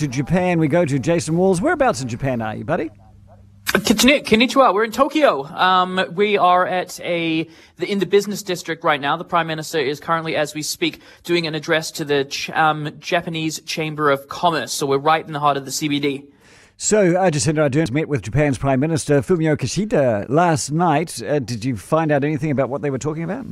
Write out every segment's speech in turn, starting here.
to Japan. We go to Jason Walls. Whereabouts in Japan are you, buddy? Konnichiwa. We're in Tokyo. Um, we are at a the, in the business district right now. The prime minister is currently, as we speak, doing an address to the ch- um, Japanese Chamber of Commerce. So we're right in the heart of the CBD. So, uh, Jacinda Ardern met with Japan's Prime Minister Fumio Kishida last night. Uh, did you find out anything about what they were talking about?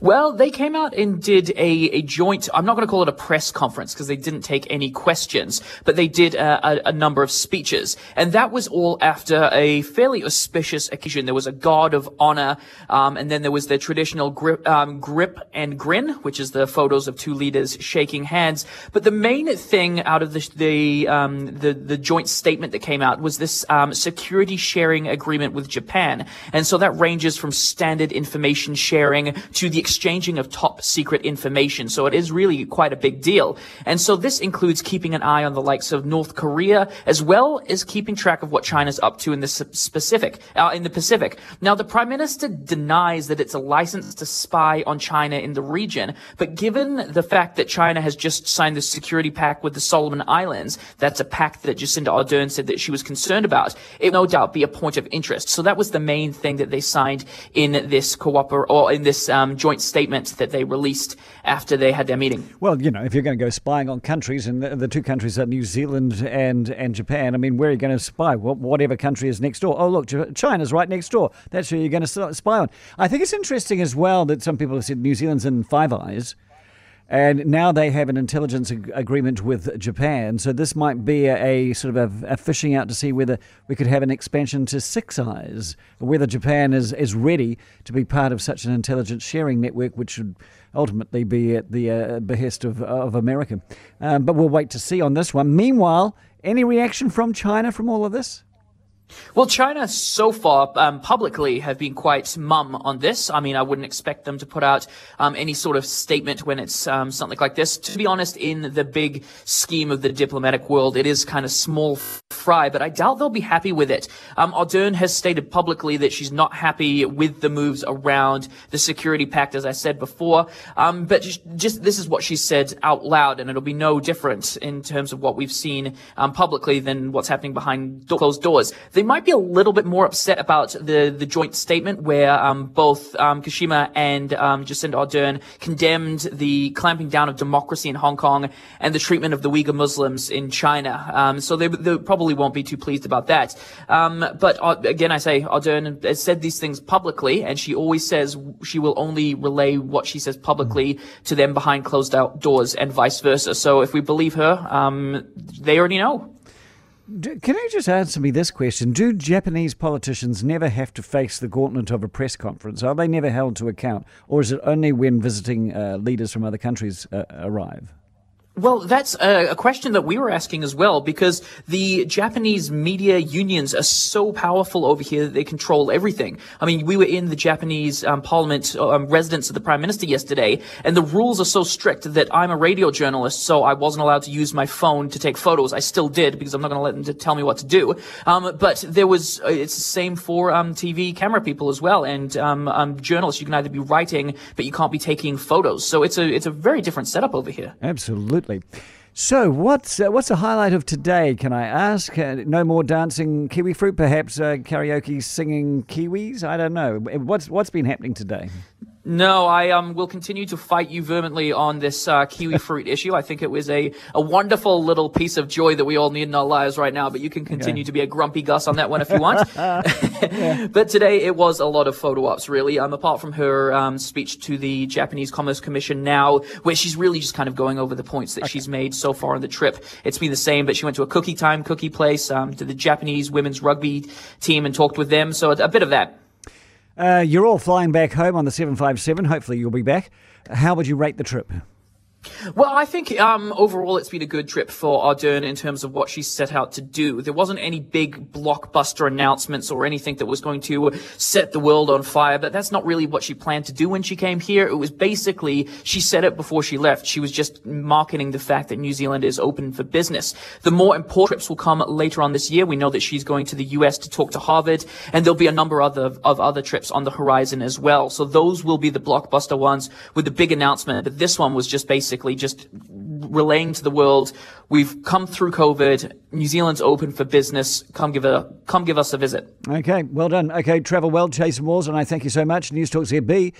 Well, they came out and did a, a joint, I'm not going to call it a press conference because they didn't take any questions, but they did a, a, a, number of speeches. And that was all after a fairly auspicious occasion. There was a guard of honor, um, and then there was the traditional grip, um, grip and grin, which is the photos of two leaders shaking hands. But the main thing out of the, the, um, the, the, joint statement that came out was this um, security sharing agreement with Japan. And so that ranges from standard information sharing to the exchanging of top secret information. So it is really quite a big deal. And so this includes keeping an eye on the likes of North Korea, as well as keeping track of what China's up to in the specific, uh, in the Pacific. Now, the prime minister denies that it's a license to spy on China in the region, but given the fact that China has just signed the security pact with the Solomon Islands, that's a pact that Jacinda Ardern said that she was concerned about, it no doubt be a point of interest. So that was the main thing that they signed in this cooper or in this um, joint statement that they released after they had their meeting. Well, you know, if you're going to go spying on countries, and the, the two countries are New Zealand and, and Japan, I mean, where are you going to spy? Whatever country is next door. Oh, look, China's right next door. That's who you're going to spy on. I think it's interesting as well that some people have said New Zealand's in Five Eyes. And now they have an intelligence ag- agreement with Japan. So this might be a, a sort of a, a, fishing out to see whether we could have an expansion to Six Eyes, whether Japan is, is ready to be part of such an intelligence sharing network, which should ultimately be at the uh, behest of, of America. Um, but we'll wait to see on this one. Meanwhile, any reaction from China from all of this? Well, China so far um, publicly have been quite mum on this. I mean, I wouldn't expect them to put out um, any sort of statement when it's um, something like this. To be honest, in the big scheme of the diplomatic world, it is kind of small fry, but I doubt they'll be happy with it. Um, Ardern has stated publicly that she's not happy with the moves around the security pact, as I said before. Um, but just, just, this is what she said out loud, and it'll be no different in terms of what we've seen um, publicly than what's happening behind closed doors. They might be a little bit more upset about the, the joint statement where um, both um, Kishida and um, Jacinda Ardern condemned the clamping down of democracy in Hong Kong and the treatment of the Uyghur Muslims in China. Um, so they, they, probably won't be too pleased about that. Um, but uh, again, I say Ardern has said these things publicly, and she always says she will only relay what she says publicly to them behind closed doors and vice versa. So if we believe her, um, they already know. Do, can you just answer me this question? Do Japanese politicians never have to face the gauntlet of a press conference? Are they never held to account? Or is it only when visiting uh, leaders from other countries uh, arrive? Well, that's a, question that we were asking as well, because the Japanese media unions are so powerful over here that they control everything. I mean, we were in the Japanese um, parliament um, residence of the prime minister yesterday, and the rules are so strict that I'm a radio journalist, so I wasn't allowed to use my phone to take photos. I still did because I'm not going to let them tell me what to do. Um, but there was, uh, it's the same for um, TV camera people as well, and um, um, journalists. You can either be writing, but you can't be taking photos. So it's a it's a very different setup over here. Absolutely. So, what's uh, what's the highlight of today? Can I ask? Uh, no more dancing kiwi fruit, perhaps uh, karaoke singing kiwis. I don't know. What's what's been happening today? No, I um, will continue to fight you vehemently on this uh, kiwi fruit issue. I think it was a, a wonderful little piece of joy that we all need in our lives right now, but you can continue okay. to be a grumpy Gus on that one if you want. yeah. But today it was a lot of photo ops, really. Um, apart from her um, speech to the Japanese Commerce Commission now, where she's really just kind of going over the points that okay. she's made so far on the trip. It's been the same, but she went to a cookie time cookie place, um, to the Japanese women's rugby team and talked with them. So a bit of that. Uh, you're all flying back home on the 757. Hopefully, you'll be back. How would you rate the trip? Well, I think um, overall it's been a good trip for Ardern in terms of what she set out to do. There wasn't any big blockbuster announcements or anything that was going to set the world on fire, but that's not really what she planned to do when she came here. It was basically, she said it before she left, she was just marketing the fact that New Zealand is open for business. The more important trips will come later on this year. We know that she's going to the US to talk to Harvard, and there'll be a number of other, of other trips on the horizon as well. So those will be the blockbuster ones with the big announcement, but this one was just basically basically just relaying to the world, we've come through COVID. New Zealand's open for business. Come give a come give us a visit. Okay, well done. Okay, travel well, Jason Walls, and I thank you so much. News Talk ZB.